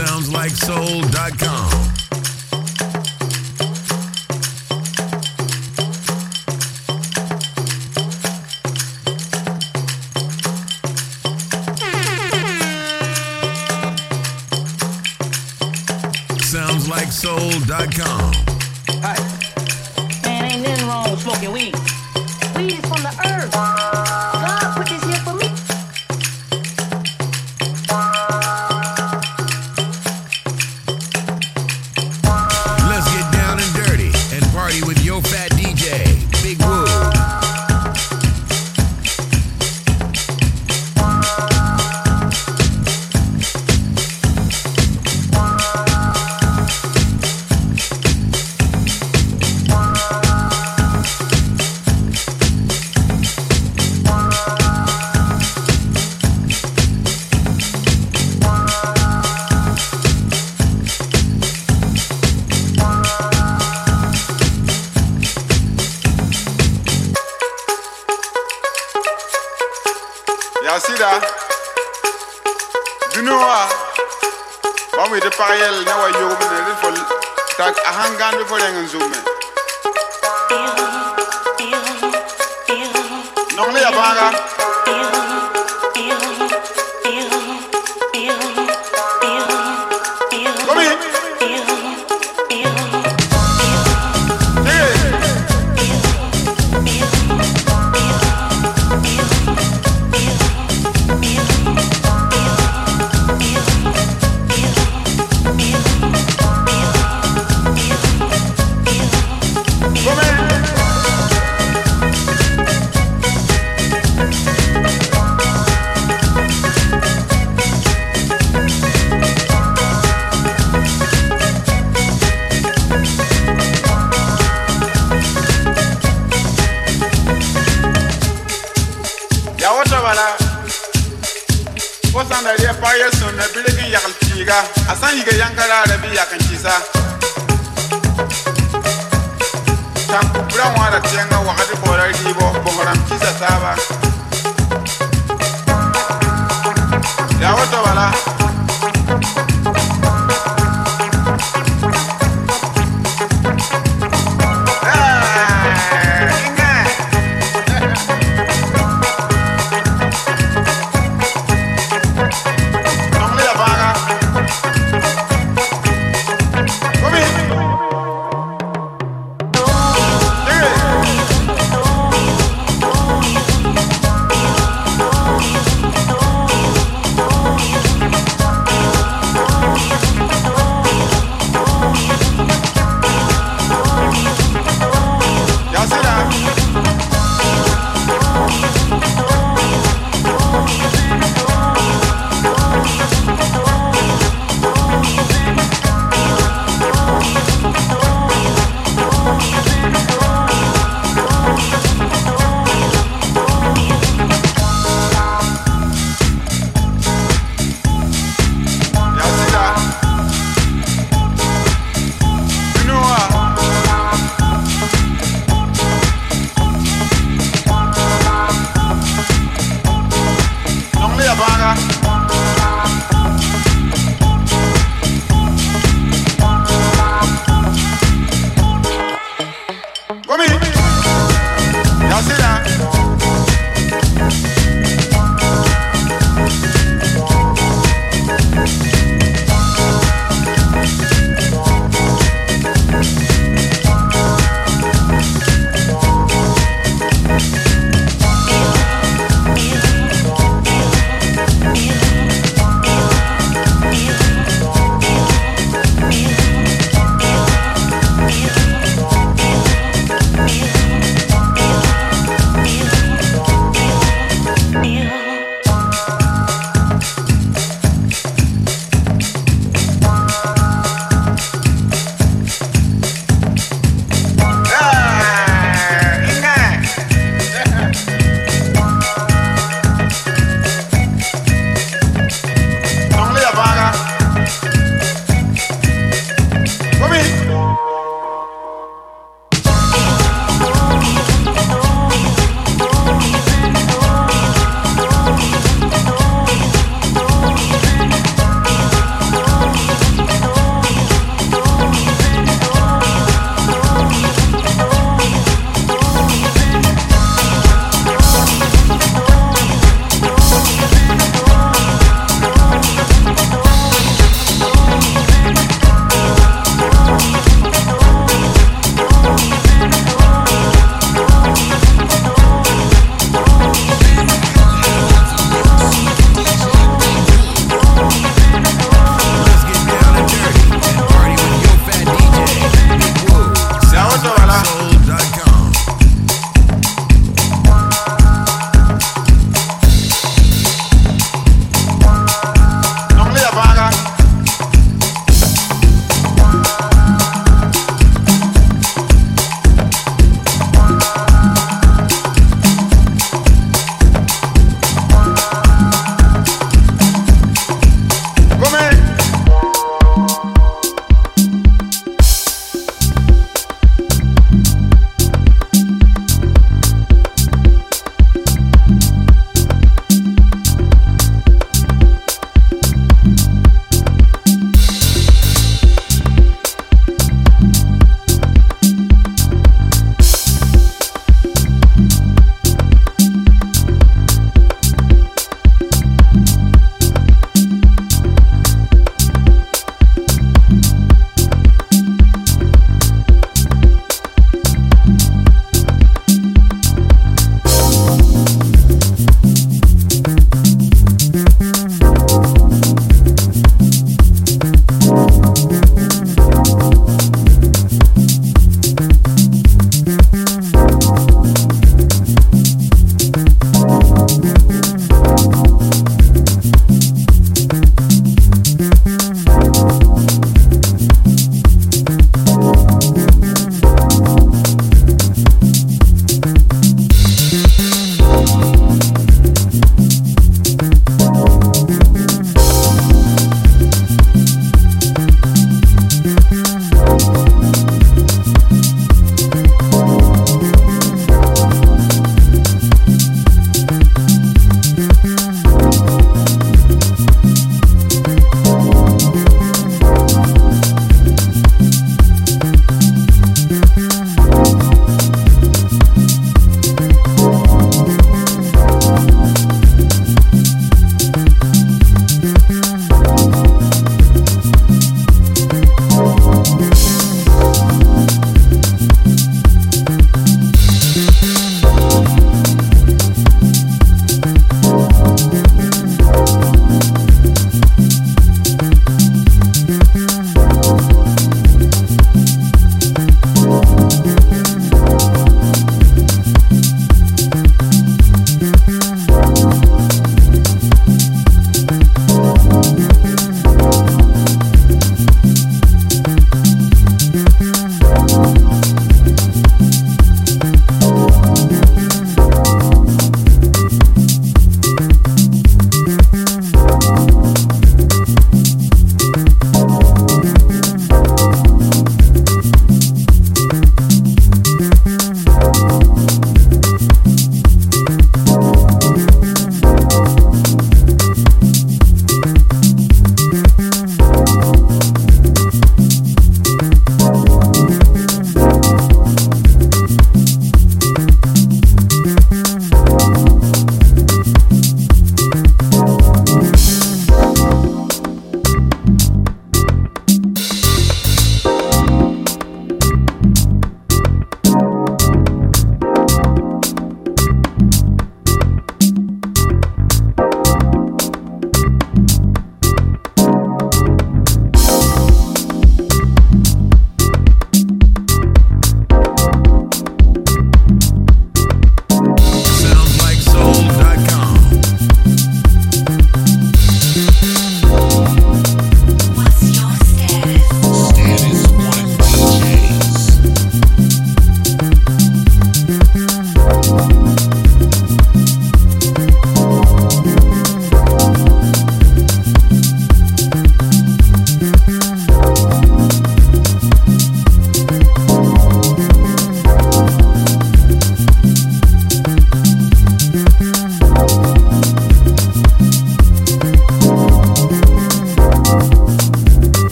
SoundsLikeSoul.com. SoundsLikeSoul.com.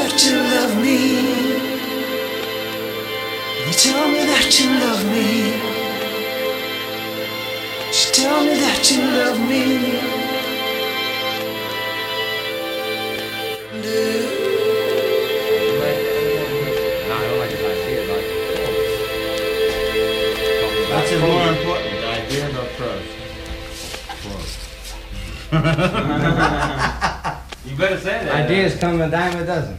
that you love me. You tell me that you love me. You tell me that you love me. That's more important, trust. you better say that. Ideas come a dime a dozen.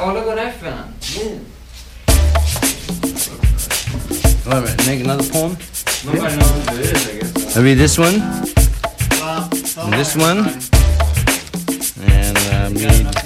Kolla på reffen. Wait, wait, make another poem. Nobody knows what it is, I guess. This one. and this one. And uh,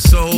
soundslikesoul.com.